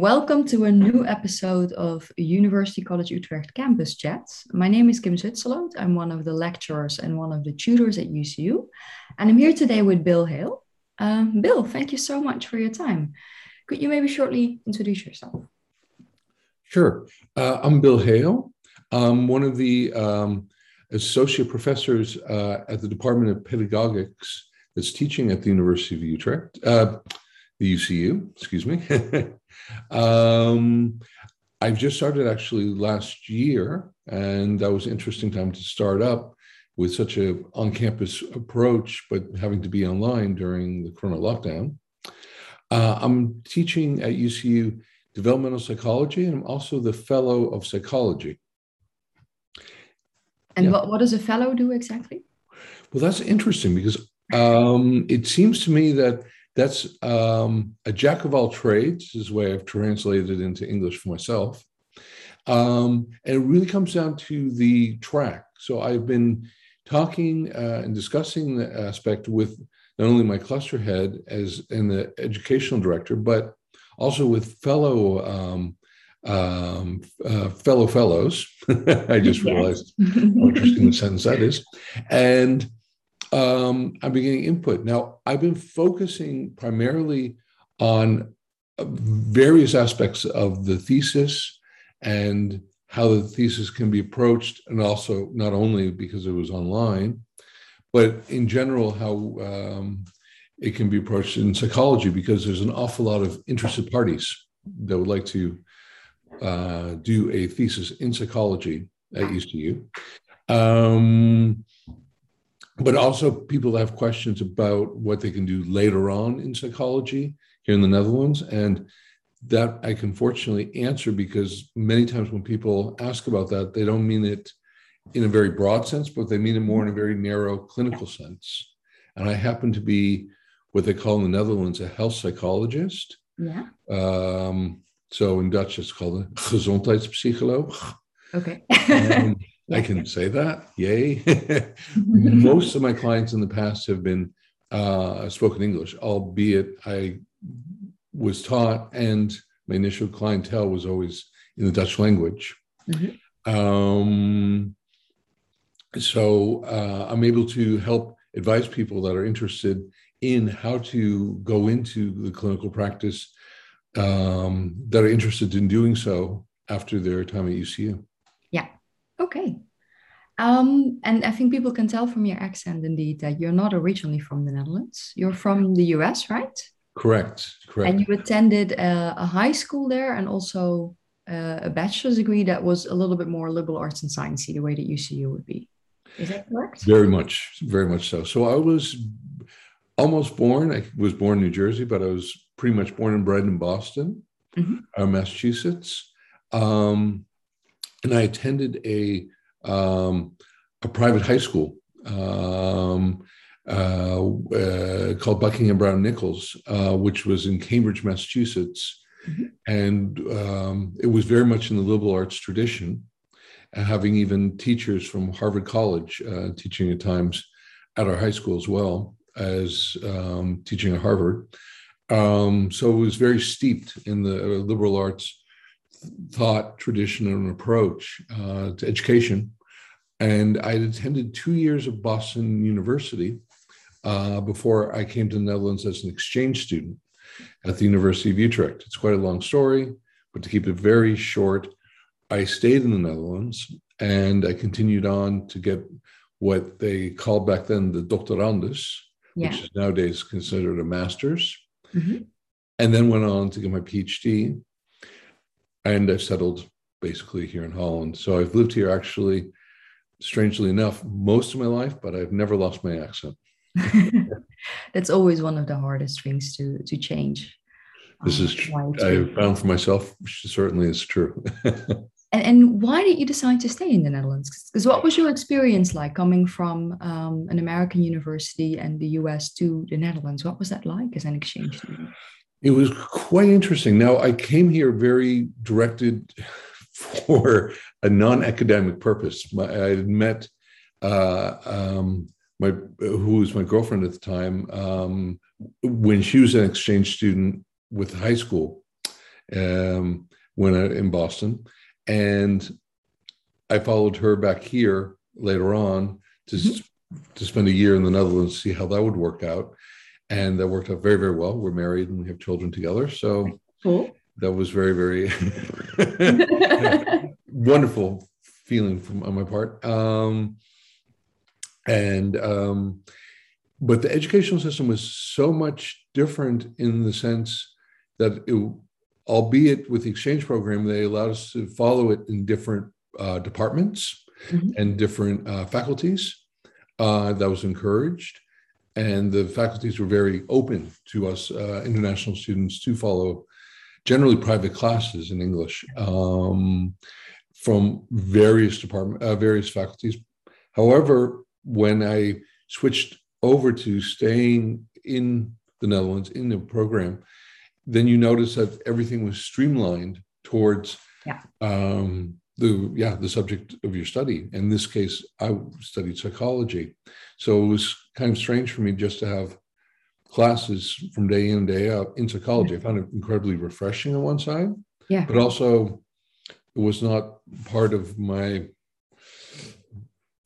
welcome to a new episode of University College Utrecht Campus Chats. My name is Kim Zwitserloot. I'm one of the lecturers and one of the tutors at UCU. And I'm here today with Bill Hale. Um, Bill, thank you so much for your time. Could you maybe shortly introduce yourself? Sure. Uh, I'm Bill Hale. I'm one of the um, associate professors uh, at the Department of Pedagogics that's teaching at the University of Utrecht. Uh, the UCU, excuse me. um, I've just started actually last year, and that was an interesting time to start up with such a on-campus approach, but having to be online during the Corona lockdown. Uh, I'm teaching at UCU developmental psychology, and I'm also the fellow of psychology. And yeah. what, what does a fellow do exactly? Well, that's interesting because um, it seems to me that that's um, a jack of all trades, is the way I've translated it into English for myself. Um, and it really comes down to the track. So I've been talking uh, and discussing the aspect with not only my cluster head as and the educational director, but also with fellow um, um, uh, fellow fellows. I just realized how interesting the sentence that is, and um, I'm beginning input. Now, I've been focusing primarily on uh, various aspects of the thesis and how the thesis can be approached, and also not only because it was online, but in general, how um, it can be approached in psychology, because there's an awful lot of interested parties that would like to uh, do a thesis in psychology at UCU. Um, but also people have questions about what they can do later on in psychology here in the Netherlands. And that I can fortunately answer because many times when people ask about that, they don't mean it in a very broad sense, but they mean it more in a very narrow clinical sense. And I happen to be what they call in the Netherlands a health psychologist. Yeah. Um, so in Dutch, it's called a gezondheidspsycholoog. Okay. um, I can say that. Yay. Most of my clients in the past have been uh, spoken English, albeit I was taught and my initial clientele was always in the Dutch language. Mm-hmm. Um, so uh, I'm able to help advise people that are interested in how to go into the clinical practice um, that are interested in doing so after their time at UCU. Okay. Um, and I think people can tell from your accent, indeed, that you're not originally from the Netherlands. You're from the US, right? Correct. Correct. And you attended a, a high school there and also uh, a bachelor's degree that was a little bit more liberal arts and science, the way that UCU would be. Is that correct? Very much, very much so. So I was almost born. I was born in New Jersey, but I was pretty much born and bred in Boston, mm-hmm. uh, Massachusetts. Um, and I attended a um, a private high school um, uh, uh, called Buckingham Browne Nichols, uh, which was in Cambridge, Massachusetts, mm-hmm. and um, it was very much in the liberal arts tradition, having even teachers from Harvard College uh, teaching at times at our high school as well as um, teaching at Harvard. Um, so it was very steeped in the liberal arts thought, tradition, and approach uh, to education. And I attended two years of Boston University uh, before I came to the Netherlands as an exchange student at the University of Utrecht. It's quite a long story, but to keep it very short, I stayed in the Netherlands and I continued on to get what they called back then the doctorandus, yeah. which is nowadays considered a master's, mm-hmm. and then went on to get my PhD and I've settled basically here in Holland. So I've lived here actually, strangely enough, most of my life, but I've never lost my accent. That's always one of the hardest things to to change. This is um, I found for myself certainly is true. and, and why did you decide to stay in the Netherlands? Because what was your experience like coming from um, an American university and the US to the Netherlands? What was that like as an exchange student? It was quite interesting. Now, I came here very directed for a non-academic purpose. My, I had met uh, um, my who was my girlfriend at the time um, when she was an exchange student with high school, um, when I, in Boston, and I followed her back here later on to mm-hmm. to spend a year in the Netherlands to see how that would work out, and that worked out very very well. We're married and we have children together, so cool. that was very very wonderful feeling from on my part. Um, and um, but the educational system was so much different in the sense that it, albeit with the exchange program they allowed us to follow it in different uh, departments mm-hmm. and different uh, faculties uh, that was encouraged and the faculties were very open to us uh, international students to follow generally private classes in english um, from various department uh, various faculties however when I switched over to staying in the Netherlands in the program, then you notice that everything was streamlined towards yeah. um, the yeah the subject of your study. In this case, I studied psychology, so it was kind of strange for me just to have classes from day in and day out in psychology. I found it incredibly refreshing on one side, yeah, but also it was not part of my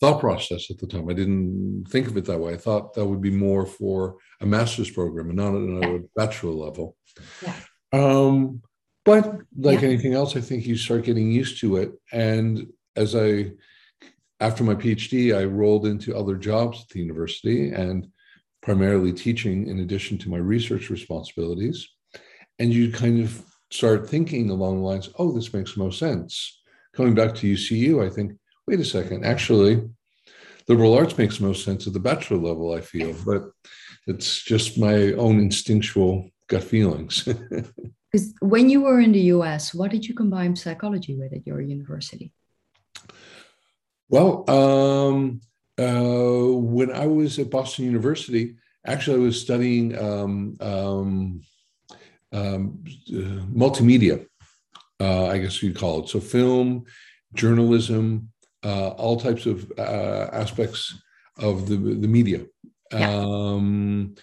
thought process at the time. I didn't think of it that way. I thought that would be more for a master's program and not at a bachelor level. Yeah. Um, but like yeah. anything else, I think you start getting used to it. And as I, after my PhD, I rolled into other jobs at the university and primarily teaching in addition to my research responsibilities. And you kind of start thinking along the lines, oh, this makes most sense. Coming back to UCU, I think wait a second, actually, liberal arts makes most sense at the bachelor level, I feel, but it's just my own instinctual gut feelings. Because when you were in the US, what did you combine psychology with at your university? Well, um, uh, when I was at Boston University, actually, I was studying um, um, um uh, multimedia, uh, I guess you'd call it. So, film, journalism, uh, all types of uh, aspects of the, the media. Yeah. Um,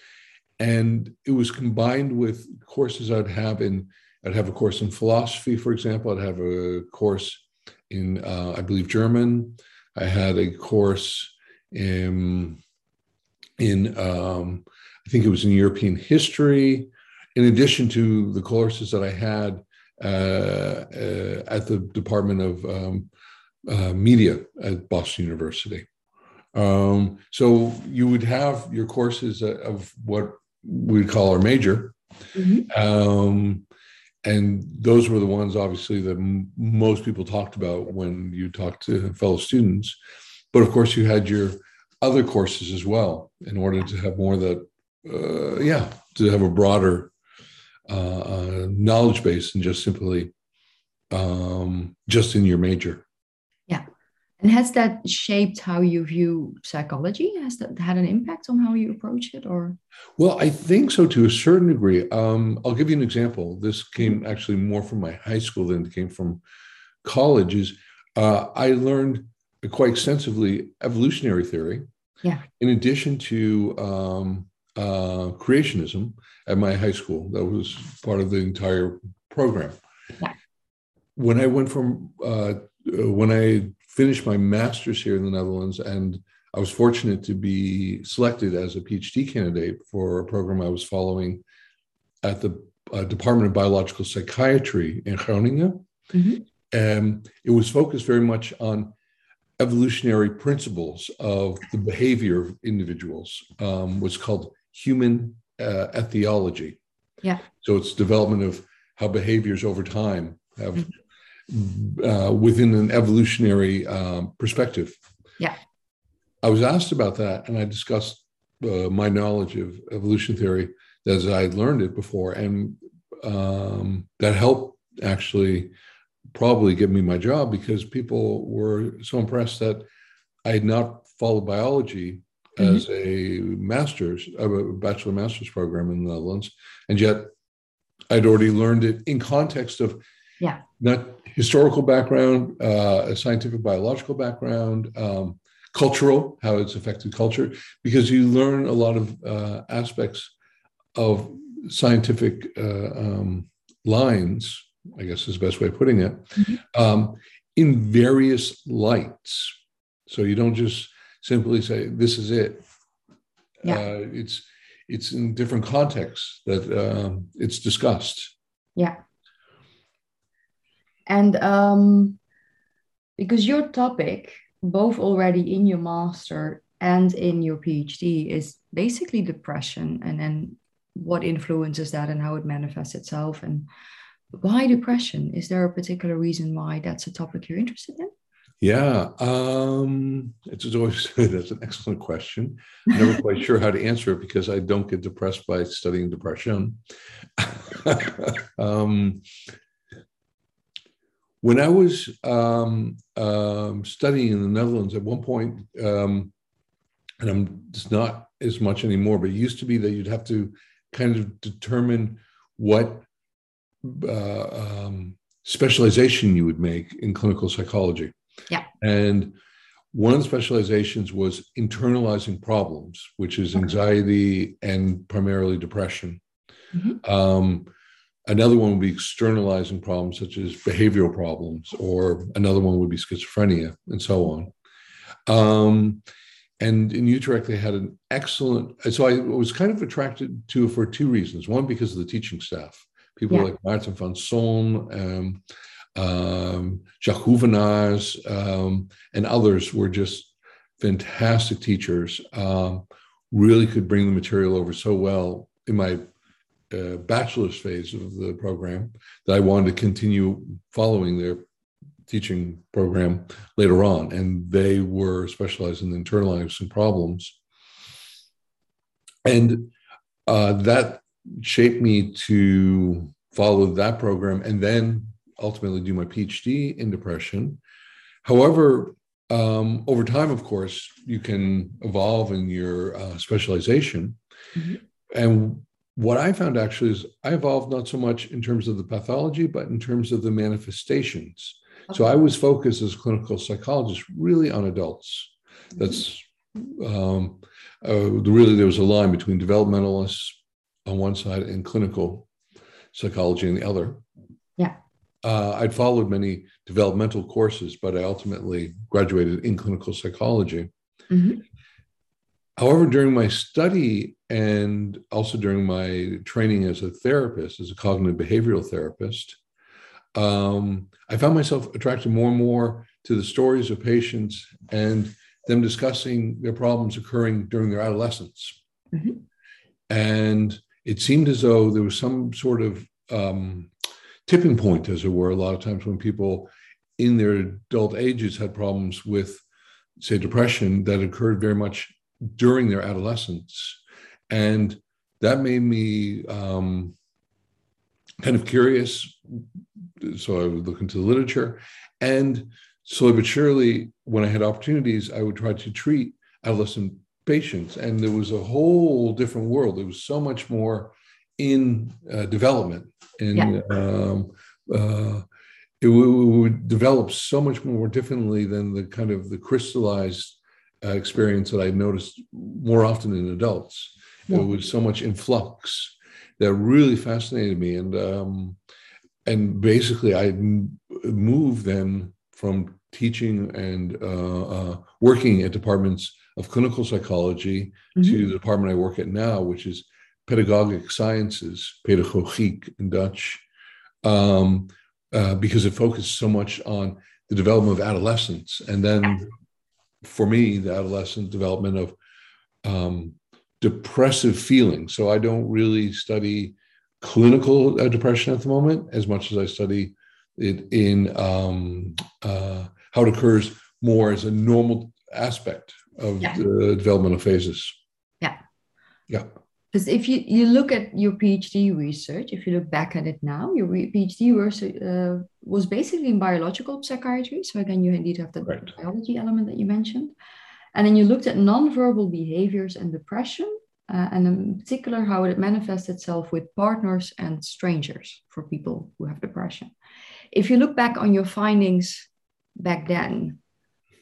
and it was combined with courses I'd have in, I'd have a course in philosophy, for example. I'd have a course in, uh, I believe, German. I had a course in, in um, I think it was in European history, in addition to the courses that I had uh, uh, at the Department of um, uh, media at Boston University. Um, so you would have your courses of what we'd call our major. Mm-hmm. Um, and those were the ones, obviously, that m- most people talked about when you talked to fellow students. But of course, you had your other courses as well in order to have more that, uh, yeah, to have a broader uh, uh, knowledge base and just simply um, just in your major. And has that shaped how you view psychology? Has that had an impact on how you approach it, or? Well, I think so to a certain degree. Um, I'll give you an example. This came actually more from my high school than it came from college. Is uh, I learned quite extensively evolutionary theory. Yeah. In addition to um, uh, creationism at my high school, that was part of the entire program. Yeah. When I went from uh, when I finished my master's here in the Netherlands, and I was fortunate to be selected as a PhD candidate for a program I was following at the uh, Department of Biological Psychiatry in Groningen. Mm-hmm. And it was focused very much on evolutionary principles of the behavior of individuals, um, what's called human uh, ethology. Yeah. So it's development of how behaviors over time have mm-hmm uh, within an evolutionary um, perspective. Yeah. I was asked about that, and I discussed uh, my knowledge of evolution theory as I had learned it before, and um, that helped actually probably give me my job because people were so impressed that I had not followed biology mm-hmm. as a master's, a bachelor master's program in the Netherlands, and yet I'd already learned it in context of yeah not historical background, uh, a scientific biological background, um, cultural, how it's affected culture, because you learn a lot of uh, aspects of scientific uh, um, lines I guess is the best way of putting it, mm-hmm. um, in various lights. So you don't just simply say, this is it. Yeah. Uh, it's it's in different contexts that um, it's discussed. Yeah. And um, because your topic, both already in your master and in your PhD, is basically depression and then what influences that and how it manifests itself. And why depression? Is there a particular reason why that's a topic you're interested in? Yeah, um, it's always that's an excellent question. I'm never quite sure how to answer it because I don't get depressed by studying depression. um, when I was um, um, studying in the Netherlands, at one point, um, and I'm it's not as much anymore, but it used to be that you'd have to kind of determine what uh, um, specialization you would make in clinical psychology. Yeah. And one of the specializations was internalizing problems, which is anxiety and primarily depression. Mm-hmm. Um, another one would be externalizing problems, such as behavioral problems, or another one would be schizophrenia, and so on. Um, and in Utrecht, they had an excellent. So I was kind of attracted to it for two reasons. One, because of the teaching staff, people yeah. like Martin van Son, um, um, Jacques Hoevenaars, um, and others were just fantastic teachers. Um, really could bring the material over so well in my uh, bachelor's phase of the program that I wanted to continue following their teaching program later on. And they were specialized in internalizing problems. And uh, that shaped me to follow that program and then ultimately do my PhD in depression. However, um, over time, of course, you can evolve in your uh, specialization. Mm-hmm. And what I found actually is I evolved not so much in terms of the pathology, but in terms of the manifestations. Okay. So I was focused as a clinical psychologist really on adults. Mm-hmm. That's um, uh, really there was a line between developmentalists on one side and clinical psychology on the other. Yeah uh, I'd followed many developmental courses, but I ultimately graduated in clinical psychology. Mm-hmm. However, during my study and also during my training as a therapist, as a cognitive behavioral therapist, um, I found myself attracted more and more to the stories of patients and them discussing their problems occurring during their adolescence. Mm-hmm. And it seemed as though there was some sort of um, tipping point, as it were, a lot of times when people in their adult ages had problems with, say, depression that occurred very much during their adolescence. And that made me um, kind of curious. So I would look into the literature. And slowly but surely, when I had opportunities, I would try to treat adolescent patients. And there was a whole different world. There was so much more in uh, development and yeah. um, uh, it, w- would develop so much more differently than the kind of the crystallized experience that I noticed more often in adults. Yeah. It was so much in flux that really fascinated me, and um, and basically I moved then from teaching and uh, uh, working at departments of clinical psychology mm-hmm. to the department I work at now, which is pedagogic sciences, pedagogiek in Dutch, um, uh, because it focused so much on the development of adolescence. And then for me, the adolescent development of um, depressive feelings. So I don't really study clinical uh, depression at the moment as much as I study it in um, uh, how it occurs more as a normal aspect of yeah. the developmental phases. Yeah. Yeah because if you, you look at your PhD research, if you look back at it now, your PhD was, uh, was basically in biological psychiatry. So again, you indeed have the right. biology element that you mentioned. And then you looked at nonverbal behaviors and depression, uh, and in particular how it manifests itself with partners and strangers for people who have depression. If you look back on your findings back then,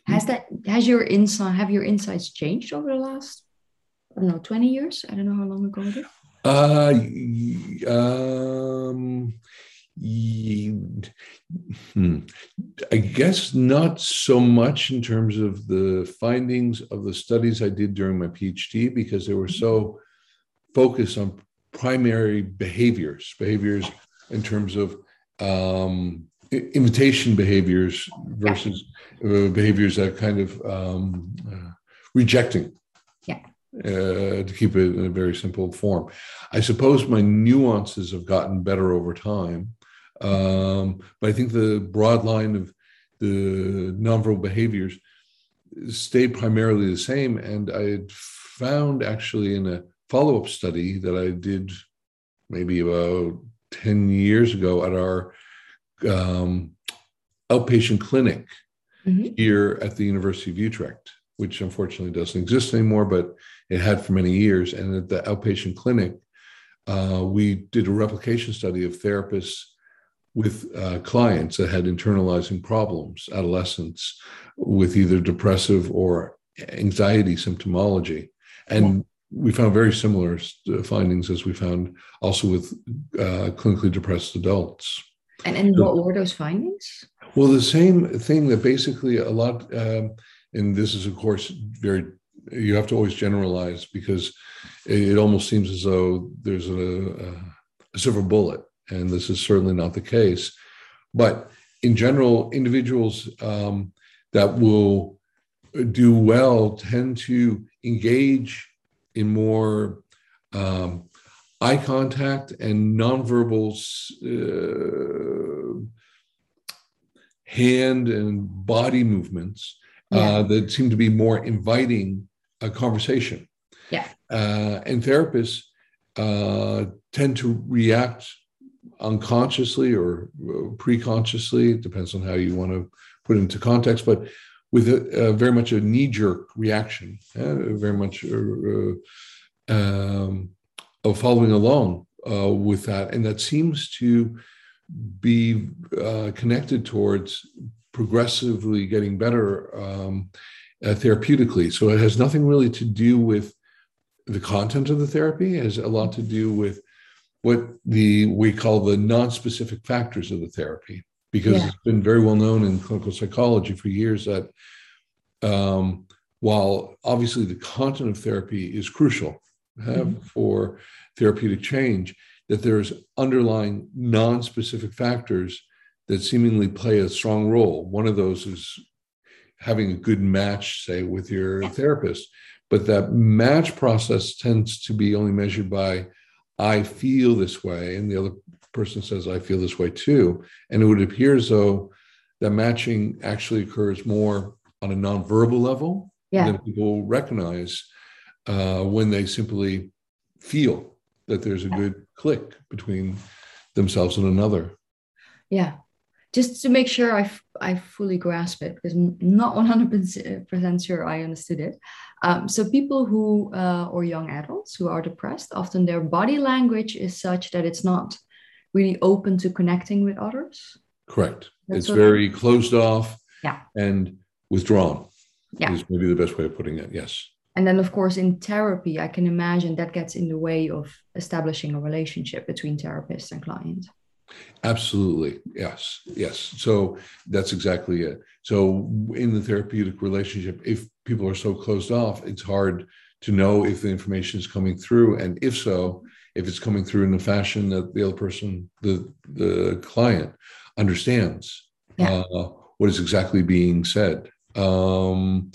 has that has your insight have your insights changed over the last I don't know, 20 years? I don't know how long ago it is. Uh, um, hmm, I guess not so much in terms of the findings of the studies I did during my PhD because they were so focused on primary behaviors, behaviors in terms of um, imitation behaviors versus uh, behaviors that kind of um, uh, rejecting. Uh, to keep it in a very simple form. I suppose my nuances have gotten better over time. Um, but I think the broad line of the nonverbal behaviors stayed primarily the same. And I had found actually in a follow up study that I did maybe about 10 years ago at our um, outpatient clinic mm-hmm. here at the University of Utrecht, which unfortunately doesn't exist anymore, but it had for many years. And at the outpatient clinic, uh, we did a replication study of therapists with uh, clients that had internalizing problems, adolescents with either depressive or anxiety symptomology. And we found very similar uh, findings as we found also with uh, clinically depressed adults. And, and what were those findings? Well, the same thing that basically a lot, um, and this is, of course, very, you have to always generalize because it, almost seems as though there's a, a silver bullet and this is certainly not the case. But in general, individuals um, that will do well tend to engage in more um, eye contact and nonverbal uh, hand and body movements yeah. uh, that seem to be more inviting a conversation. Yeah. Uh, and therapists uh, tend to react unconsciously or uh, pre-consciously it depends on how you want to put it into context but with a, a very much a knee-jerk reaction uh, very much uh, um, of following along uh, with that and that seems to be uh, connected towards progressively getting better um, uh, therapeutically so it has nothing really to do with the content of the therapy it has a lot to do with what the we call the non-specific factors of the therapy because yeah. it's been very well known in clinical psychology for years that um, while obviously the content of therapy is crucial uh, mm-hmm. for therapeutic change that there's underlying non-specific factors that seemingly play a strong role one of those is having a good match say with your therapist but that match process tends to be only measured by I feel this way, and the other person says, I feel this way too. And it would appear as though that matching actually occurs more on a nonverbal level yeah. than people recognize uh, when they simply feel that there's a good click between themselves and another. Yeah. Just to make sure I, I fully grasp it, because I'm not 100% sure I understood it. Um, so people who uh, or young adults who are depressed, often their body language is such that it's not really open to connecting with others. Correct. That's it's very of, closed off. Yeah. And withdrawn. Yeah. Is maybe the best way of putting it. Yes. And then, of course, in therapy, I can imagine that gets in the way of establishing a relationship between therapist and client. Absolutely. Yes. Yes. So that's exactly it. So in the therapeutic relationship, if people are so closed off, it's hard to know if the information is coming through. And if so, if it's coming through in a fashion that the other person, the, the client, understands yeah. uh, what is exactly being said. Um,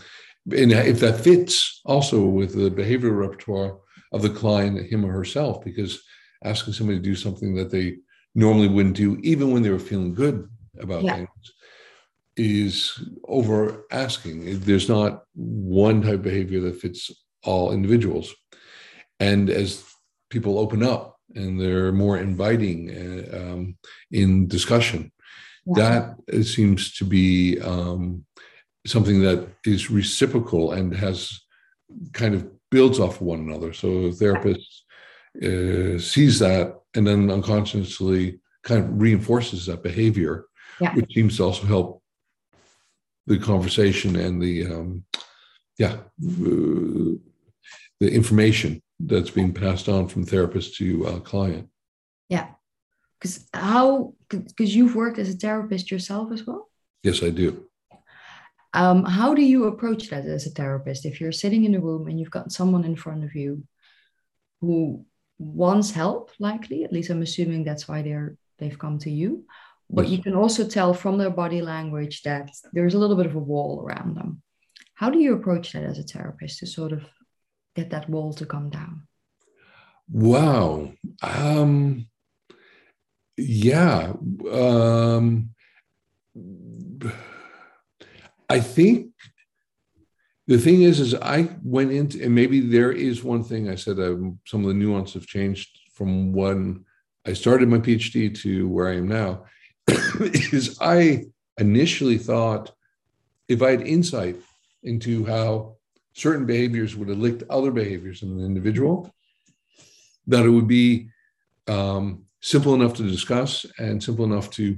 and if that fits also with the behavioral repertoire of the client, him or herself, because asking somebody to do something that they normally wouldn't do, even when they were feeling good about yeah. things, is over asking. There's not one type of behavior that fits all individuals. And as people open up and they're more inviting uh, um, in discussion, yeah. that seems to be um, something that is reciprocal and has kind of builds off of one another. So a therapist uh, sees that and then unconsciously kind of reinforces that behavior, yeah. which seems to also help the conversation and the um, yeah uh, the information that's being passed on from therapist to uh, client. Yeah. because how because you've worked as a therapist yourself as well yes i do um, how do you approach that as a therapist if you're sitting in a room and you've got someone in front of you who wants help likely at least i'm assuming that's why they're they've come to you. But yes. you can also tell from their body language that there's a little bit of a wall around them. How do you approach that as a therapist to sort of get that wall to come down? Wow. Um yeah um i think the thing is is i went into and maybe there is one thing i said um, some of the nuance have changed from when i started my phd to where i am now is i initially thought if i had insight into how certain behaviors would elicit other behaviors in an individual that it would be um, simple enough to discuss and simple enough to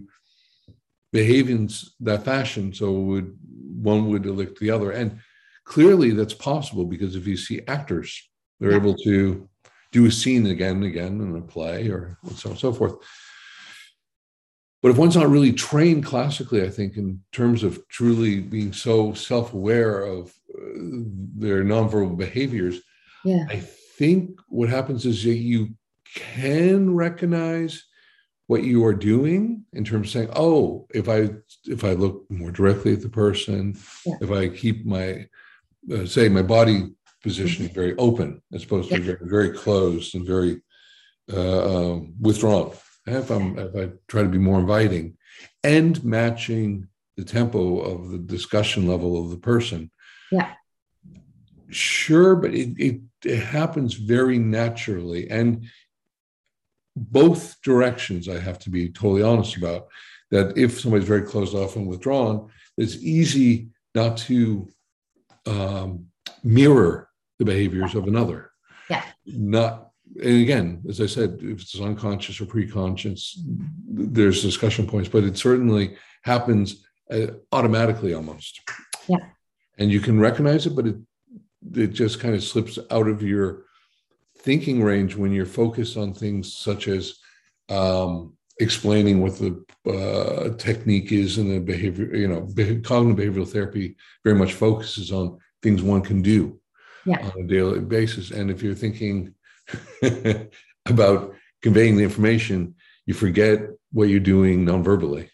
behave in that fashion so would one would elicit the other. And clearly that's possible because if you see actors they're yeah. able to do a scene again and again in a play or so on and so forth but if one's not really trained classically i think in terms of truly being so self-aware of uh, their nonverbal behaviors yeah. i think what happens is that you can recognize what you are doing in terms of saying, oh, if I if I look more directly at the person, yeah. if I keep my uh, say my body positioning very open as opposed yeah. to very, very closed and very uh, um, withdrawn. If I'm if I try to be more inviting and matching the tempo of the discussion level of the person. Yeah. Sure, but it, it, it happens very naturally. And both directions I have to be totally honest about. That if somebody's very closed off and withdrawn, it's easy not to um, mirror the behaviors of another. Yeah. Not, and again, as I said, if it's unconscious or preconscious, there's discussion points, but it certainly happens uh, automatically almost. Yeah. And you can recognize it, but it it just kind of slips out of your thinking range when you're focused on things such as um, explaining what the uh, technique is in the behavior, you know, cognitive behavioral therapy very much focuses on things one can do yeah. on a daily basis. And if you're thinking about conveying the information, you forget what you're doing nonverbally.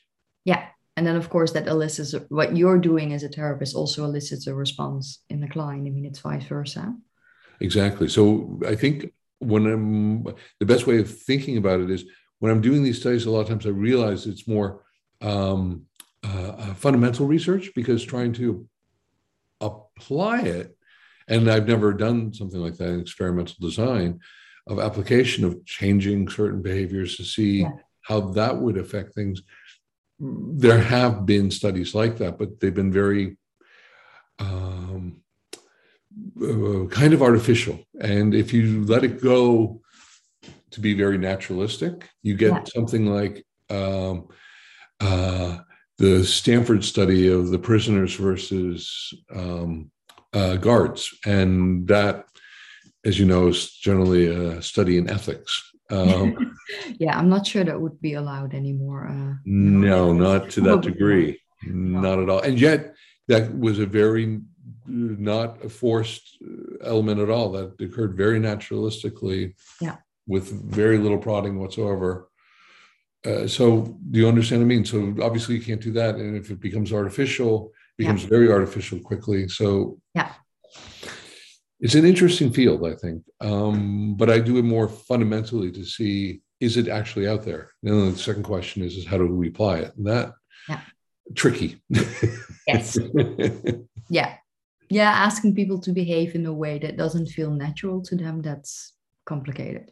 Yeah. And then, of course, that elicits what you're doing as a therapist also elicits a response in the client. I mean, it's vice versa. Exactly. So I think when I'm the best way of thinking about it is when I'm doing these studies, a lot of times I realize it's more um, uh, uh, fundamental research because trying to apply it, and I've never done something like that in experimental design of application of changing certain behaviors to see yeah. how that would affect things. There have been studies like that, but they've been very um, uh, kind of artificial. And if you let it go to be very naturalistic, you get yeah. something like um, uh, the Stanford study of the prisoners versus um, uh, guards. And that, as you know, is generally a study in ethics. Um, yeah, I'm not sure that would be allowed anymore. Uh, no, not to that degree. Not at all. And yet, that was a very not a forced element at all. That occurred very naturalistically, yeah, with very little prodding whatsoever. Uh, so do you understand what I mean? So obviously you can't do that, and if it becomes artificial, it becomes yeah. very artificial quickly. So yeah, it's an interesting field, I think. Um, but I do it more fundamentally to see is it actually out there. And then the second question is is how do we apply it? And that yeah. tricky. yes. yeah yeah asking people to behave in a way that doesn't feel natural to them that's complicated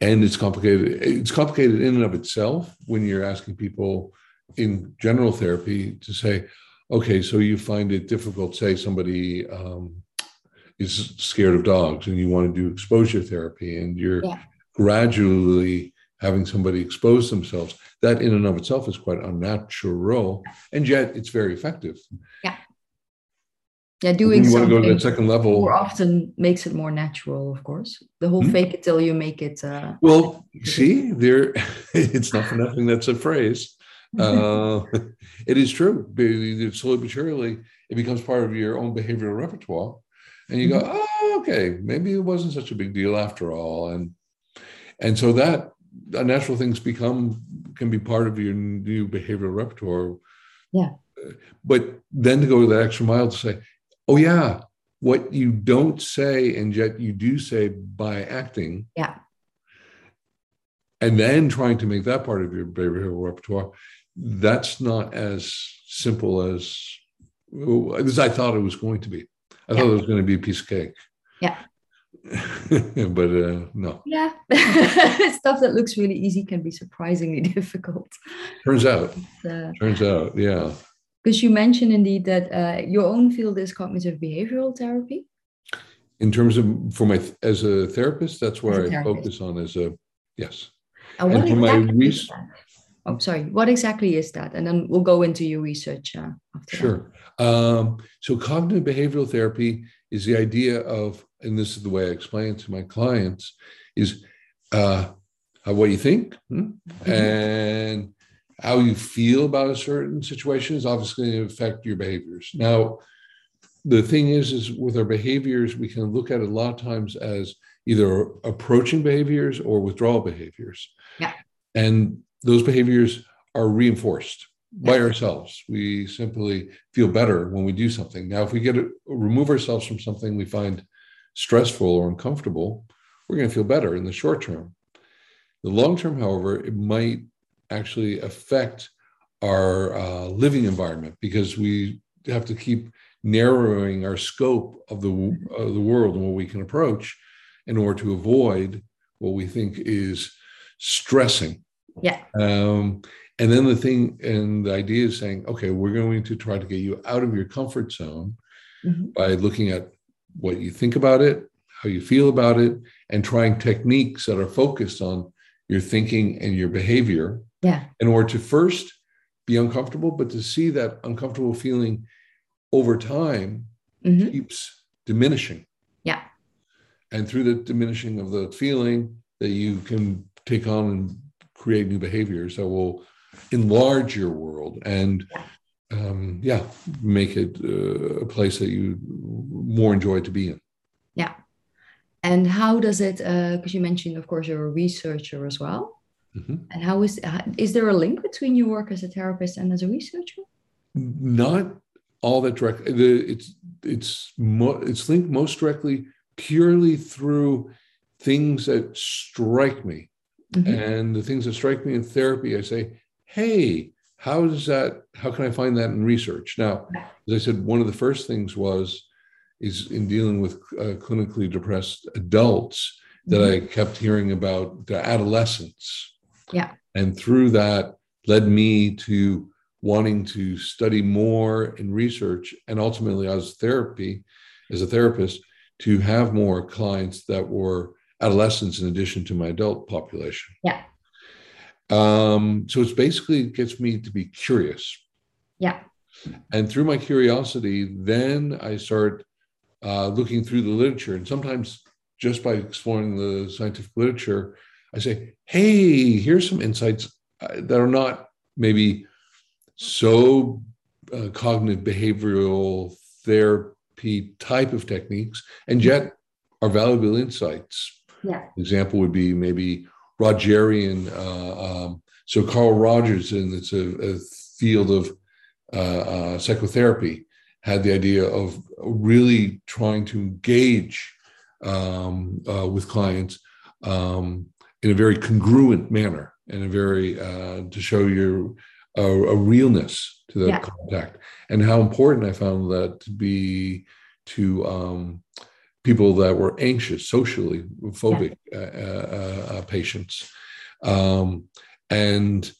and it's complicated it's complicated in and of itself when you're asking people in general therapy to say okay so you find it difficult say somebody um, is scared of dogs and you want to do exposure therapy and you're yeah. gradually having somebody expose themselves that in and of itself is quite unnatural and yet it's very effective yeah yeah doing you want something to go to that second level more often makes it more natural of course. The whole Hmm? fake it till you make it uh well see there it's not for nothing that's a phrase. Uh, it is true. Slowly but surely it becomes part of your own behavioral repertoire. And you go oh okay maybe it wasn't such a big deal after all. And and so that unnatural things become can be part of your new behavioral repertoire. Yeah. but then to go to that extra mile to say oh yeah. What you don't say and yet you do say by acting. Yeah. and then trying to make that part of your behavioral repertoire that's not as simple as, as i thought it was going to be. I thought it was going to be a piece of cake. Yeah. but uh, no. Yeah. Stuff that looks really easy can be surprisingly difficult. Turns out. Uh, turns out yeah because you mentioned indeed that uh, your own field is cognitive behavioral therapy in terms of for my as a therapist that's where a i therapist. focus on as a yes and And for my exactly is res- that? oh sorry what exactly is that and then we'll go into your research uh, after. Sure. Um, so cognitive behavioral therapy is the idea of, and this is the way I explain it to my clients, is uh, what you think hmm, and how you feel about a certain situation is obviously going to affect your behaviors. Now, the thing is, is with our behaviors, we can look at it a lot of times as either approaching behaviors or withdrawal behaviors. Yeah. And those behaviors are reinforced by ourselves. We simply feel better when we do something. Now, if we get to remove ourselves from something we find stressful or uncomfortable, we're going to feel better in the short term. The long term, however, it might actually affect our uh, living environment because we have to keep narrowing our scope of the of the world and what we can approach in order to avoid what we think is stressing. Yeah. Um, and then the thing and the idea is saying, okay, we're going to try to get you out of your comfort zone Mhm. by looking at what you think about it, how you feel about it, and trying techniques that are focused on your thinking and your behavior yeah in order to first be uncomfortable, but to see that uncomfortable feeling over time Mhm. keeps diminishing. Yeah. And through the diminishing of the feeling, that you can take on and create new behaviors that will enlarge your world and um, yeah, make it uh, a place that you more enjoy to be in. And how does it because you mentioned of course you're a researcher as well Mhm. and how is is there a link between your work as a therapist and as a researcher Not all that direct. The, it's it's mo- it's linked most directly purely through things that strike me. Mhm. And the things that strike me in therapy, I say, hey, how does that, how can I find that in research? Now, as I said, one of the first things was, is in dealing with uh, clinically depressed adults that I kept hearing about the adolescents. Yeah. And through that led me to wanting to study more in research and ultimately as therapy, as a therapist, to have more clients that were adolescents in addition to my adult population. Yeah. Um, so it's basically it gets me to be curious. Yeah. And through my curiosity, then I start uh, looking through the literature. And sometimes just by exploring the scientific literature, I say, hey, here's some insights uh, that are not maybe so uh, cognitive behavioral therapy type of techniques, and yet are valuable insights. Yeah. Example would be maybe Rogerian. Uh, um, so Carl Rogers, and it's a, a field of uh, uh, psychotherapy, had the idea of really trying to engage um, uh, with clients um, in a very congruent manner, and a very uh, to show you a, a realness to that Yeah. contact, and how important I found that to be to um, people that were anxious, socially phobic uh, uh, uh, patients, um, and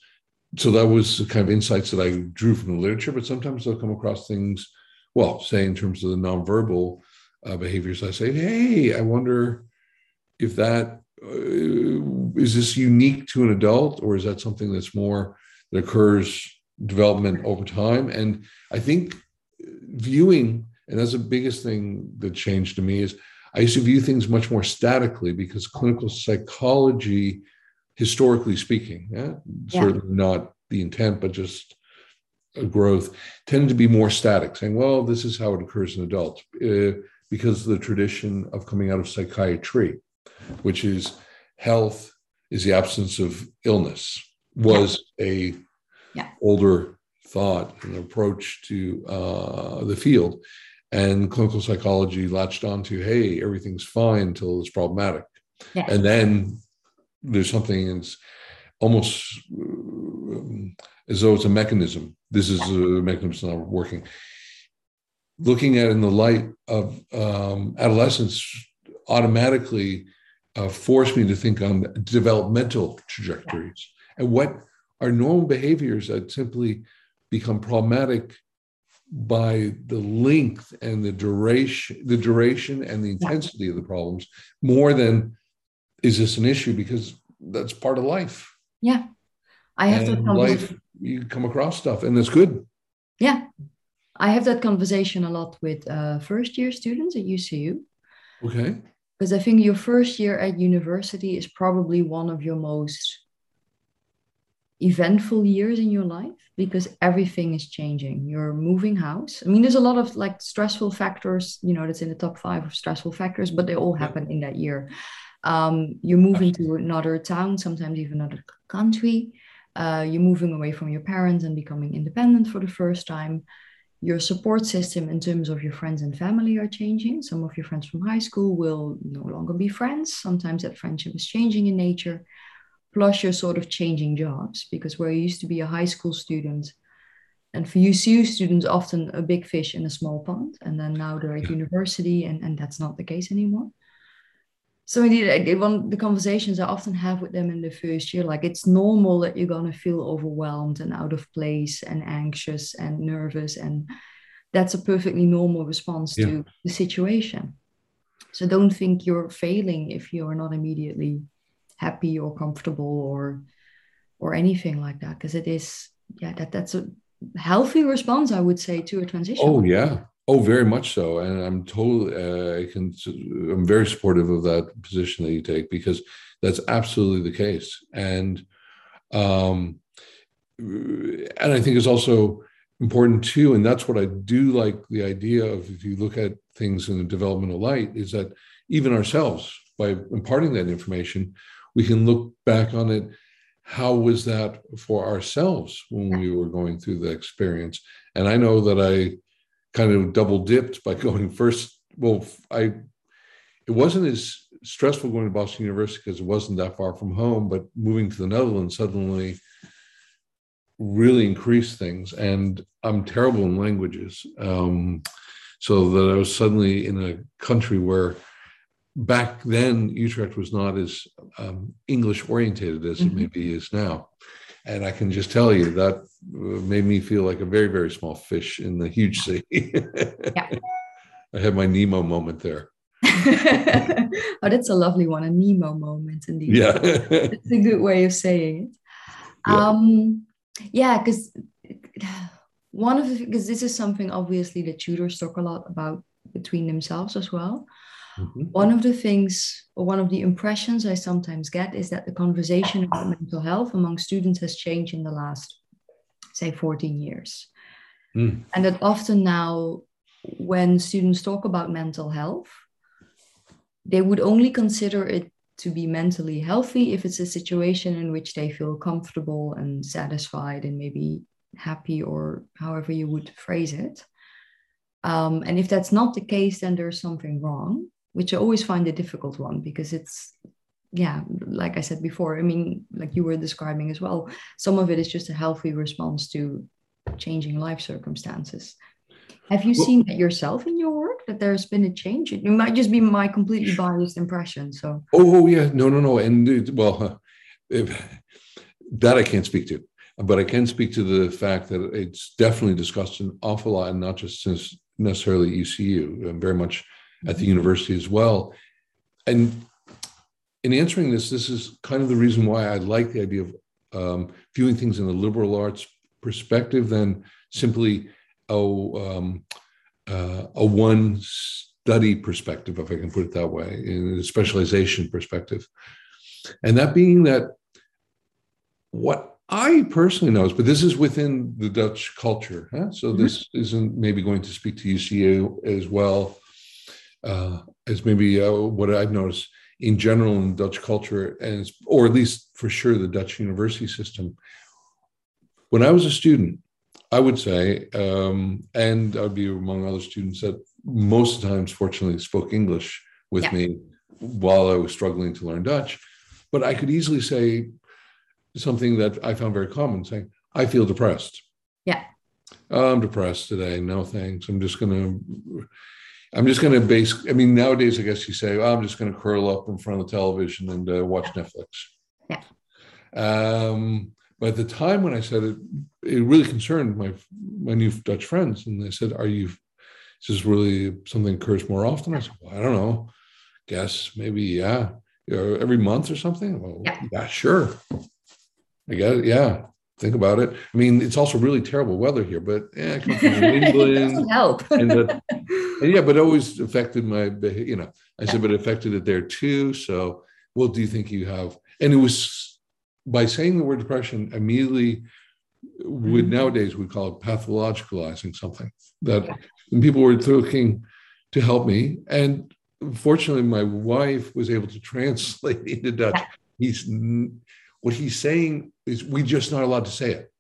so that was the kind of insights that I drew from the literature. But sometimes I'll come across things, well, say in terms of the nonverbal uh, behaviors. I say, hey, I wonder if that uh, is this unique to an adult, or is that something that's more that occurs development over time? And I think viewing and that's the biggest thing that changed to me is I used to view things much more statically because clinical psychology, historically speaking, yeah, yeah. certainly not the intent, but just growth, tended to be more static, saying, well, this is how it occurs in adults, uh, because of the tradition of coming out of psychiatry, which is health is the absence of illness, was yeah. a yeah. older thought and approach to uh, the field. And clinical psychology latched onto, hey, everything's fine until it's problematic. Yeah. And then there's something that's almost um, as though it's a mechanism. This is a mechanism not working. Looking at it in the light of um, adolescence automatically uh, forced me to think on developmental trajectories. And what are normal behaviors that simply become problematic by the length and the duration the duration and the intensity of the problems more than is this an issue? Because that's part of life. Yeah. I have and that life you come across stuff and that's good yeah i have that conversation a lot with uh, first year students at ucu okay because i think your first year at university is probably one of your most eventful years in your life because everything is changing. You're moving house. I mean, there's a lot of like stressful factors, you know, that's in the top five of stressful factors, but they all happen in that year. Um, you're moving to another town, sometimes even another country. Uh, you're moving away from your parents and becoming independent for the first time. Your support system in terms of your friends and family are changing. Some of your friends from high school will no longer be friends. Sometimes that friendship is changing in nature plus you're sort of changing jobs because where you used to be a high school student and for UCU students often a big fish in a small pond and then now they're at university and, and that's not the case anymore so indeed one of the conversations i often have with them in the first year like it's normal that you're going to feel overwhelmed and out of place and anxious and nervous and that's a perfectly normal response yeah. to the situation. So don't think you're failing if you're not immediately happy or comfortable or or anything like that because it is yeah that that's a healthy response i would say to a transition. Oh yeah oh very much so. And i'm totally uh, i can i'm very supportive of that position that you take because that's absolutely the case. And um and i think it's also important too and that's what i do like the idea of if you look at things in a developmental light is that even ourselves by imparting that information we can look back on it. How was that for ourselves when we were going through the experience? And i know that i kind of double dipped by going first well i it wasn't as stressful going to boston university because it wasn't that far from home but moving to the netherlands suddenly really increased things and i'm terrible in languages um, so that i was suddenly in a country where back then Utrecht was not as um, English orientated as mm-hmm. it maybe is now. And I can just tell you that uh, made me feel like a very, very small fish in the huge sea. yeah. I had my Nemo moment there. oh, that's a lovely one, a Nemo moment indeed. Yeah. it's a good way of saying it. Yeah. Um, yeah, because one of the because this is something obviously the tutors talk a lot about between themselves as well. Mm-hmm. One of the things, or one of the impressions I sometimes get is that the conversation about mental health among students has changed in the last, say, 14 years. Mm. And that often now, when students talk about mental health, they would only consider it to be mentally healthy if it's a situation in which they feel comfortable and satisfied and maybe happy or however you would phrase it. Um, and if that's not the case, then there's something wrong which I always find a difficult one because it's yeah, like I said before, I mean, like you were describing as well, some of it is just a healthy response to changing life circumstances. Have you well, seen that yourself in your work that there's been a change? It might just be my completely biased impression. So, oh, oh yeah, no, no, no, and it, well, that I can't speak to, but I can speak to the fact that it's definitely discussed an awful lot, and not just since necessarily UCU, and uh, very much at the university as well. And in answering this, this is kind of the reason why I like the idea of um, viewing things in a liberal arts perspective than simply, oh, um, uh, a one study perspective, if I can put it that way, in a specialization perspective. And that being that what I personally know is, but this is within the Dutch culture. Huh? So mm-hmm. this isn't maybe going to speak to UCU as well uh, as maybe uh, what I've noticed in general in Dutch culture, and or at least for sure the Dutch university system. When I was a student, I would say, um, and I'd be among other students that most of the times, fortunately, spoke English with yeah. me while I was struggling to learn Dutch. But I could easily say something that I found very common, saying, "I feel depressed." Yeah. I'm depressed today. No thanks. I'm just going to I'm just going to base. I mean, nowadays, I guess you say, well, I'm just going to curl up in front of the television and uh, watch Netflix. Yeah. Um, but at the time when I said it, it really concerned my my new Dutch friends, and they said, "Are you? Is this really something occurs more often?" I said, well, "I don't know. Guess maybe yeah, you know, every month or something." Well, yeah, yeah sure. I guess yeah think about it. I mean, it's also really terrible weather here, but yeah, I come from England. help. and, and, yeah, but it always affected my, you know, I said, but it affected it there too. So, what do you think you have? And it was by saying the word depression immediately would mm-hmm. nowadays we call it pathologicalizing something that yeah. people were looking to help me. And fortunately, my wife was able to translate into Dutch. Yeah. He's what he's saying is we're just not allowed to say it.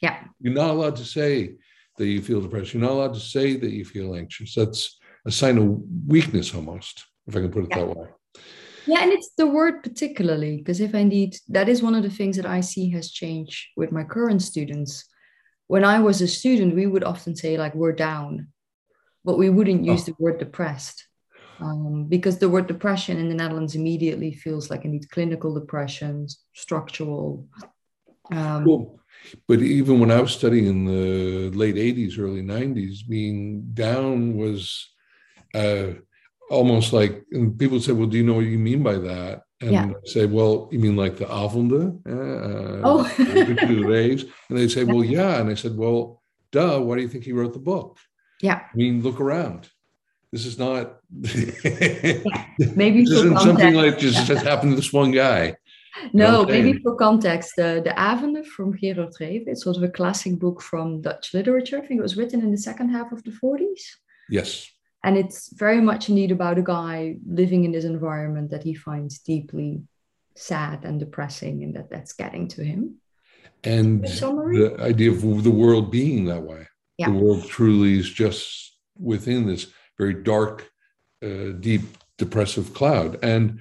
Yeah. You're not allowed to say that you feel depressed. You're not allowed to say that you feel anxious. That's a sign of weakness almost, if I can put it yeah. that way. Yeah, and it's the word particularly, because if indeed that is one of the things that I see has changed with my current students. When I was a student, we would often say, like, we're down, but we wouldn't use oh. the word depressed um, because the word depression in the Netherlands immediately feels like indeed clinical depression, structural. Um, cool. But even when I was studying in the late 80s, early 90s, being down was uh, almost like, and people said, Well, do you know what you mean by that? And yeah. I say, Well, you mean like the avonden? Uh, oh, the? And they say, Well, yeah. And I said, Well, duh, why do you think he wrote the book? Yeah. I mean, look around this is not maybe this isn't something like just, just happened to this one guy no maybe for context the the Avonden from Gerard sort of a classic book from Dutch literature. I think it was written in the second half of the 40s yes. And it's very much indeed about a guy living in this environment that he finds deeply sad and depressing and that that's getting to him. And the idea of the world being that way. Yeah. the world truly is just within this very dark, uh, deep, depressive cloud. And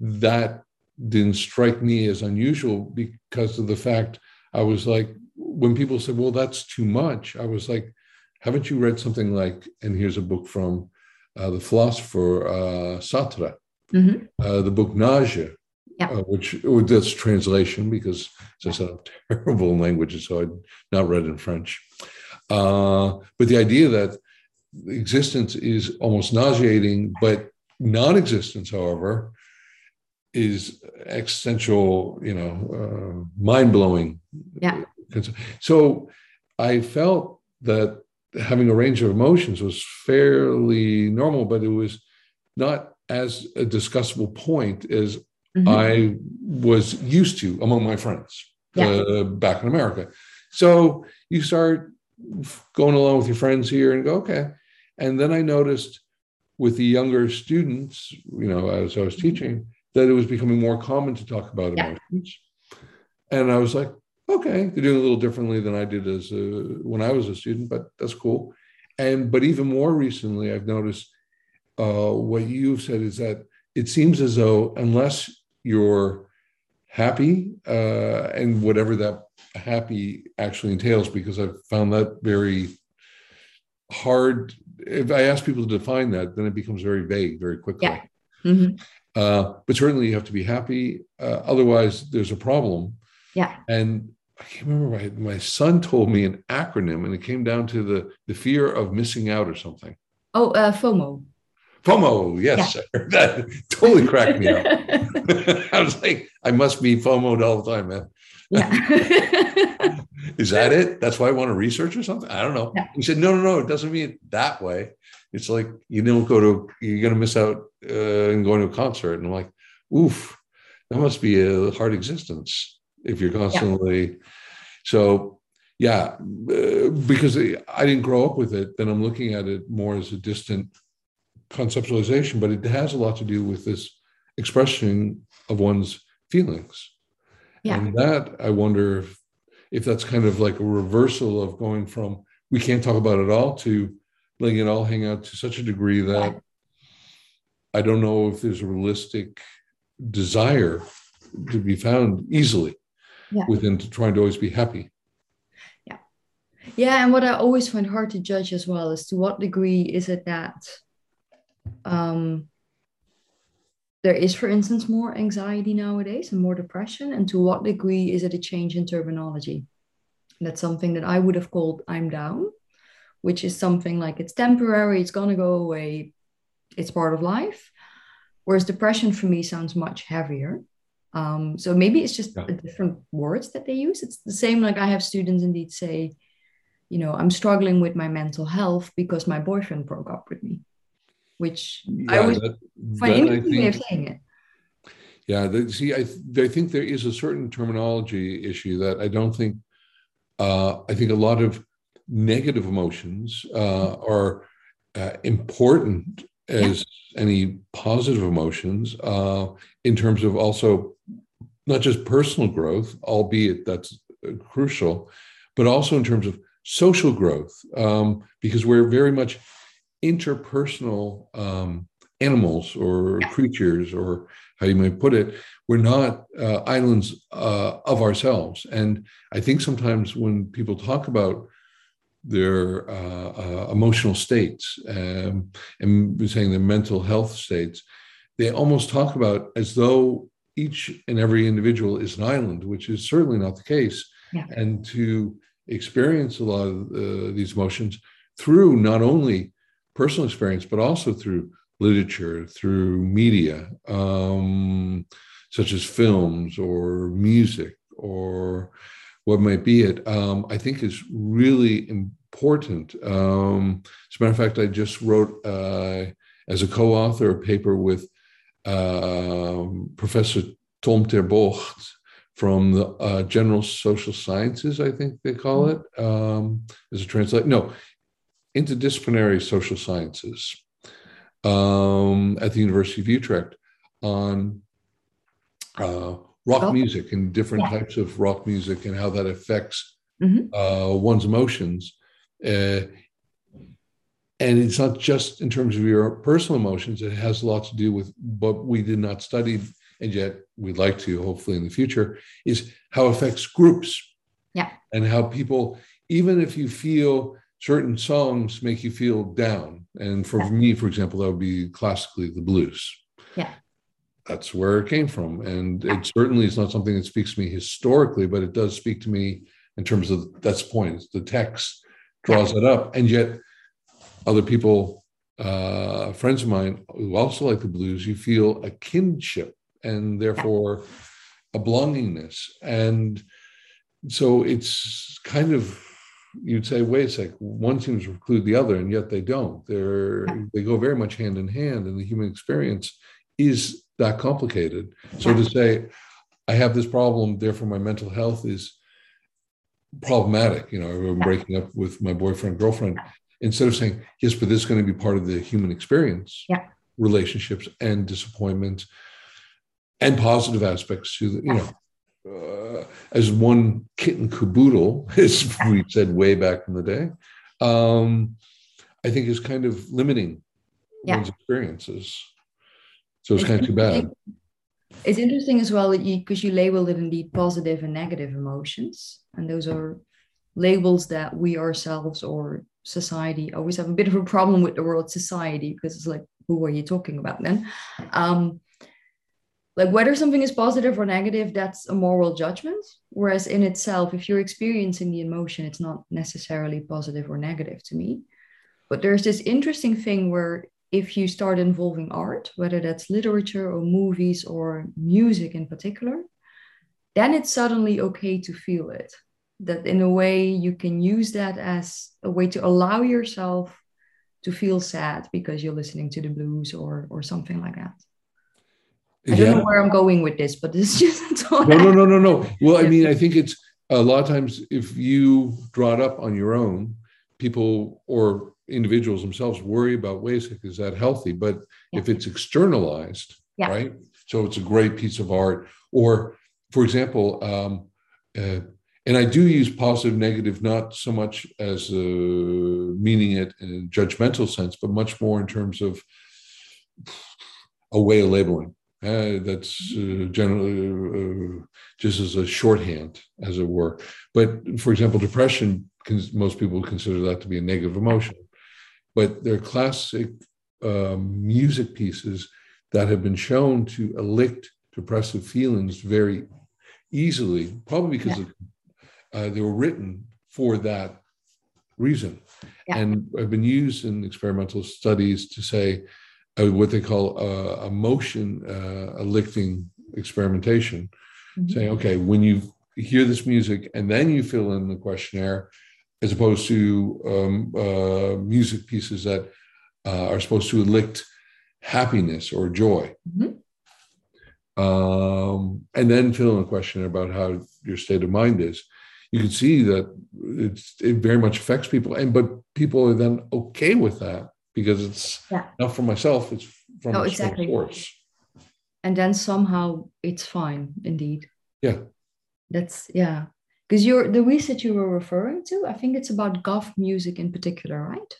that didn't strike me as unusual because of the fact I was like, when people said, well, that's too much, I was like, haven't you read something like, and here's a book from uh, the philosopher uh, Sartre, mm-hmm. uh, the book Nausea, yeah. uh, which that's translation because, as I said, I'm terrible in languages, so I'd not read in French. Uh, but the idea that existence is almost nauseating, but non-existence, however, is existential, you know, uh, mind-blowing. Yeah. So I felt that having a range of emotions was fairly normal, but it was not as a discussable point as mm-hmm. I was used to among my friends yeah. uh, back in America. So you start going along with your friends here and go, okay. And then I noticed with the younger students, you know, as I was mm-hmm. teaching, that it was becoming more common to talk about yeah. emotions. And I was like, okay, they're doing a little differently than I did as a, when I was a student, but that's cool. And but even more recently, I've noticed uh, what you've said is that it seems as though unless you're happy uh, and whatever that happy actually entails, because I've found that very hard. If I ask people to define that, then it becomes very vague very quickly. Yeah. Mm-hmm. Uh, but certainly you have to be happy. Uh, otherwise, there's a problem. Yeah. And I can't remember my, my son told me an acronym, and it came down to the the fear of missing out or something. Oh, uh, FOMO. FOMO, yes, yeah. that totally cracked me up. I was like, I must be FOMOed all the time, man. Yeah. Is that it? That's why I want to research or something? I don't know. Yeah. He said, no, no, no, it doesn't mean it that way. It's like you don't go to, you're going to miss out uh, and going to a concert. And I'm like, oof, that must be a hard existence if you're constantly. So, yeah, uh, because I didn't grow up with it, then I'm looking at it more as a distant conceptualization, but it has a lot to do with this expression of one's feelings. Yeah. And that I wonder if, if that's kind of like a reversal of going from we can't talk about it all to letting it all hang out to such a degree that Yeah. I don't know if there's a realistic desire to be found easily Yeah. within to trying to always be happy. Yeah, Yeah. and what I always find hard to judge as well is to what degree is it that um, there is, for instance, more anxiety nowadays and more depression, and to what degree is it a change in terminology? That's something that I would have called I'm down, which is something like it's temporary, it's gonna go away, it's part of life. Whereas depression for me sounds much heavier. Um, so maybe it's just Yeah. the different words that they use. It's the same like I have students indeed say, you know, I'm struggling with my mental health because my boyfriend broke up with me, which I Yeah, always that- find interesting way of saying it. Yeah, the, see, I th- I think there is a certain terminology issue that I don't think. Uh, I think a lot of negative emotions uh, are uh, important as any positive emotions uh, in terms of also not just personal growth, albeit that's uh, crucial, but also in terms of social growth, um, because we're very much interpersonal um, animals or creatures or how you might put it, we're not uh, islands uh, of ourselves. And I think sometimes when people talk about their uh, uh, emotional states um, and we're saying the mental health states, they almost talk about as though each and every individual is an island, which is certainly not the case. Yeah. And to experience a lot of uh, these emotions through not only personal experience, but also through literature, through media, um, such as films or music or what might be it, um, I think is really important. Um, as a matter of fact, I just wrote uh, as a co-author a paper with um Professor Tom ter Bogt from the uh, General Social Sciences, I think they call it, um, as a translate. No, interdisciplinary social sciences um, at the University of Utrecht on uh, rock Oh. music and different Yeah. types of rock music and how that affects Mhm. uh, one's emotions. Uh, and it's not just in terms of your personal emotions, it has a lot to do with what we did not study, and yet we'd like to, hopefully, in the future, is how it affects groups. Yeah. And how people, even if you feel certain songs make you feel down. And for Yeah. me, for example, that would be classically the blues. Yeah. That's where it came from. And it certainly is not something that speaks to me historically, but it does speak to me in terms of that's the point. It's the text draws it up. And yet other people, uh, friends of mine who also like the blues, you feel a kinship and therefore a belongingness. And so it's kind of you'd say, wait a sec, one seems to preclude the other, and yet they don't. They're they go very much hand in hand, and the human experience is that complicated. So to say, I have this problem, therefore my mental health is problematic. You know, I'm breaking up with my boyfriend, girlfriend. Instead of saying, yes, but this is going to be part of the human experience, Yeah. relationships and disappointments and positive aspects to the, you know, uh, as one kitten caboodle, as we said way back in the day, um, I think is kind of limiting Yeah. one's experiences. So it's kind of too bad. It's interesting as well that you because you labeled it indeed positive and negative emotions, and those are labels that we ourselves or society always have a bit of a problem with the word society because it's like who are you talking about then? Um, like whether something is positive or negative, that's a moral judgment. Whereas in itself, if you're experiencing the emotion, it's not necessarily positive or negative to me. But there's this interesting thing where if you start involving art, whether that's literature or movies or music in particular, then it's suddenly okay to feel it. That in a way you can use that as a way to allow yourself to feel sad because you're listening to the blues or or something like that. I don't know where I'm going with this, but this is just no, no, no, no, no. Well, I mean, I think it's a lot of times if you draw it up on your own, people or individuals themselves worry about ways is that healthy? But yeah. if it's externalized, yeah. right? So it's a great piece of art. Or, for example, um, uh, and I do use positive, negative, not so much as uh, meaning it in a judgmental sense, but much more in terms of a way of labeling. Uh, that's uh, generally uh, just as a shorthand, as it were. But for example, depression, most people consider that to be a negative emotion. But they're classic um, music pieces that have been shown to elicit depressive feelings very easily, probably because yeah. of, uh, they were written for that reason. Yeah. And have been used in experimental studies to say, uh, what they call uh, a motion uh, lifting experimentation, mm-hmm. saying, okay, when you hear this music and then you fill in the questionnaire, as opposed to um, uh, music pieces that uh, are supposed to elicit happiness or joy. Mm-hmm. Um, and then fill in a question about how your state of mind is. You can see that it very much affects people, and but people are then okay with that because it's yeah. not from myself, it's from no, exactly. source. And then somehow it's fine, indeed. Yeah. That's yeah. Because you're the research you were referring to, I think it's about goth music in particular, right?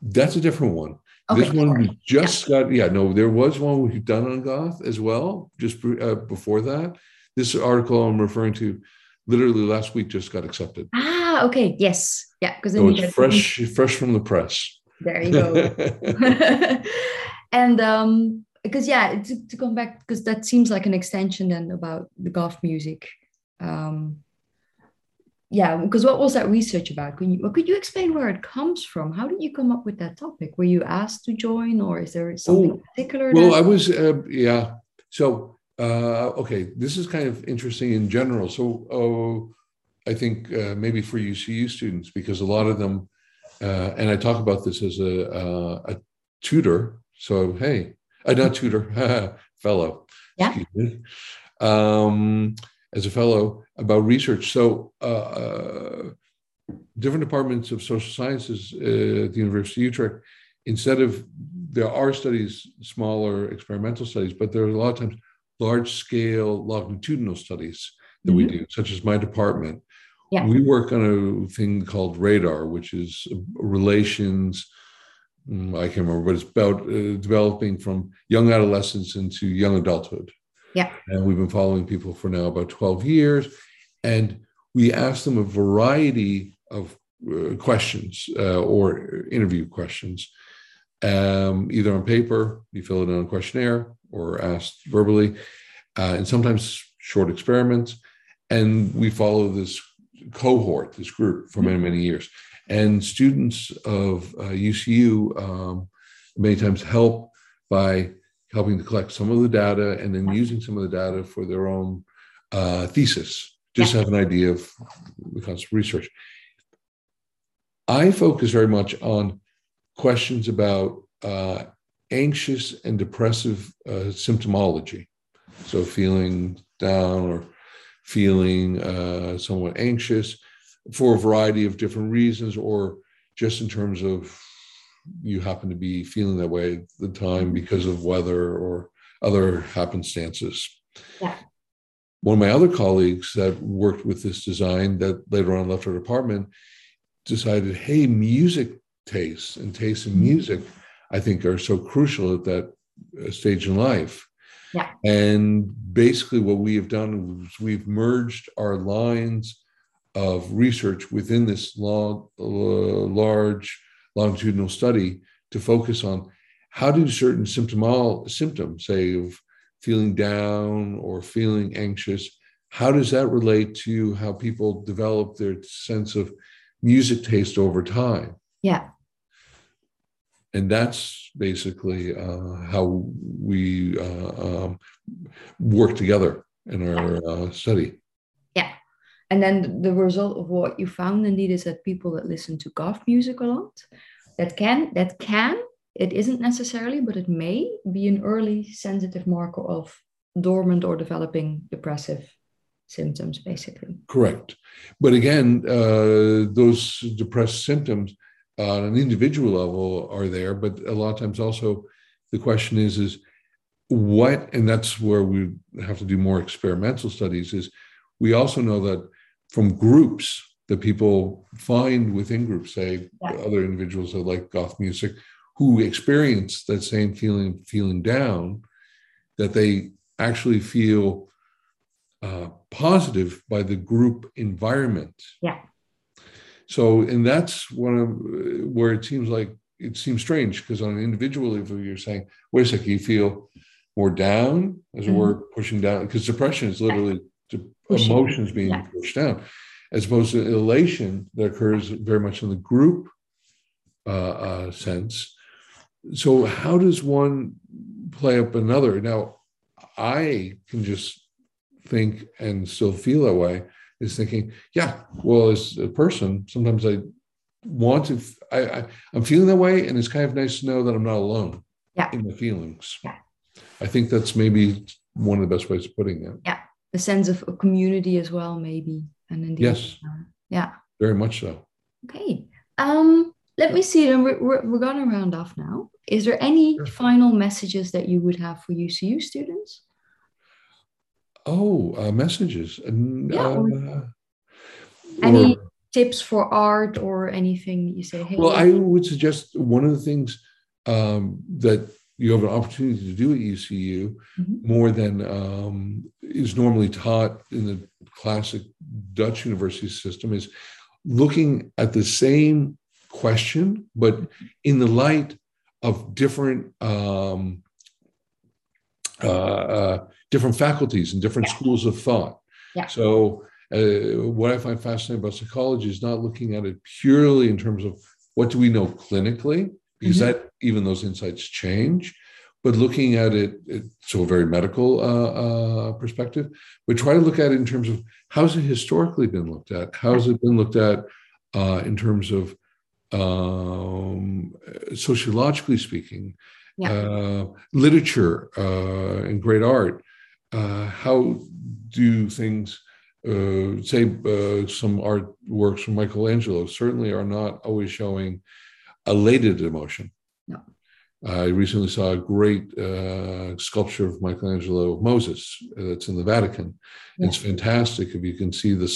That's a different one. Okay, this one sorry. just yeah. got yeah no there was one we've done on goth as well just uh, before that this article i'm referring to literally last week just got accepted ah okay yes yeah because so it's fresh fresh from the press there you go. and um, because yeah, to, to come back because that seems like an extension then about the goth music. Um, yeah, because what was that research about? Could you could you explain where it comes from? How did you come up with that topic? Were you asked to join, or is there something oh, particular? Well, that- I was. Uh, yeah. So uh, okay, this is kind of interesting in general. So oh, I think uh, maybe for UCU students because a lot of them uh, and I talk about this as a, uh, a tutor. So, hey, uh, not tutor, fellow. Yeah. Um, as a fellow about research. So, uh, uh, different departments of social sciences uh, at the University of Utrecht, instead of there are studies, smaller experimental studies, but there are a lot of times large scale longitudinal studies that mm-hmm. we do, such as my department. Yeah. We work on a thing called radar, which is relations. Mm, I can't remember, but it's about uh, developing from young adolescence into young adulthood. Yeah. And we've been following people for now about 12 years. And we ask them a variety of uh, questions uh, or interview questions, um, either on paper, you fill it in on a questionnaire, or asked verbally, uh, and sometimes short experiments. And we follow this cohort, this group, for many, many years. And students of uh, UCU um, many times help by helping to collect some of the data and then using some of the data for their own uh, thesis, just yeah. have an idea of the concept of research. I focus very much on questions about uh, anxious and depressive uh, symptomology. So, feeling down or feeling uh, somewhat anxious for a variety of different reasons, or just in terms of you happen to be feeling that way at the time because of weather or other happenstances. Yeah. One of my other colleagues that worked with this design that later on left our department decided, hey, music tastes and tastes in music, I think, are so crucial at that uh, stage in life. Yeah. And basically, what we have done is we've merged our lines of research within this long, uh, large longitudinal study to focus on how do certain symptomal symptoms, say of feeling down or feeling anxious, how does that relate to how people develop their sense of music taste over time? Yeah and that's basically uh, how we uh, um, work together in our uh, study. And then the result of what you found indeed is that people that listen to goth music a lot, that can that can it isn't necessarily, but it may be an early sensitive marker of dormant or developing depressive symptoms, basically. Correct. But again, uh, those depressed symptoms on an individual level are there, but a lot of times also the question is, is what, and that's where we have to do more experimental studies, is we also know that from groups that people find within groups, say yeah. other individuals that like goth music, who experience that same feeling, feeling down, that they actually feel uh, positive by the group environment. Yeah. So, and that's one of where it seems like it seems strange because on an individual level, you're saying, wait a second, you feel more down, as mm-hmm. we're pushing down, because depression is literally yeah. emotions being yeah. pushed down, as opposed to elation that occurs very much in the group uh, uh, sense. So, how does one play up another? Now, I can just think and still feel that way is thinking, yeah, well, as a person, sometimes I want to, I, I, am feeling that way. And it's kind of nice to know that I'm not alone yeah. in the feelings. Yeah. I think that's maybe one of the best ways of putting it. Yeah. A sense of a community as well, maybe. And indeed. Yes. Uh, yeah. Very much so. Okay. Um, let me see. Then we're, we're, we're going to round off now. Is there any sure. final messages that you would have for UCU students? Oh, uh, messages. Yeah, uh, any or, tips for art or anything you say? Hey, well, I would suggest one of the things um, that you have an opportunity to do at UCU mm-hmm. more than um, is normally taught in the classic Dutch university system is looking at the same question, but in the light of different um, uh, uh, different faculties and different yeah. schools of thought. Yeah. So, uh, what I find fascinating about psychology is not looking at it purely in terms of what do we know clinically, because mm-hmm. that even those insights change, but looking at it, it so a very medical uh, uh, perspective, but try to look at it in terms of how's it historically been looked at, how's it been looked at uh, in terms of um, sociologically speaking, yeah. Uh, literature uh, and great art uh, how do things, uh, say, uh, some art works from Michelangelo certainly are not always showing elated emotion. No. I recently saw a great uh, sculpture of Michelangelo of Moses that's in the Vatican. Yeah. It's fantastic if you can see the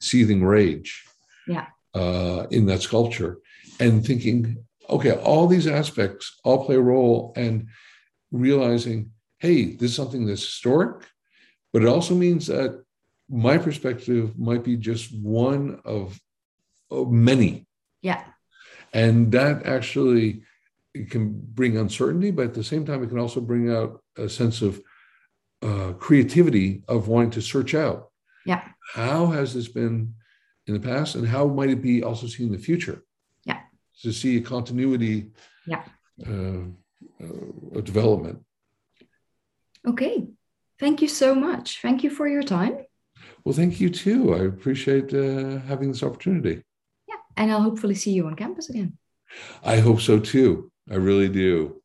seething rage yeah. Uh, in that sculpture and thinking, okay, all these aspects all play a role and realizing hey, this is something that's historic, but it also means that my perspective might be just one of, of many. Yeah. And that actually can bring uncertainty, but at the same time, it can also bring out a sense of uh, creativity of wanting to search out. Yeah. How has this been in the past, and how might it be also seen in the future? Yeah. To see a continuity. Yeah. Uh, uh, development. Okay. Thank you so much. Thank you for your time. Well, thank you too. I appreciate uh, having this opportunity. And I'll hopefully see you on campus again. I hope so too. I really do.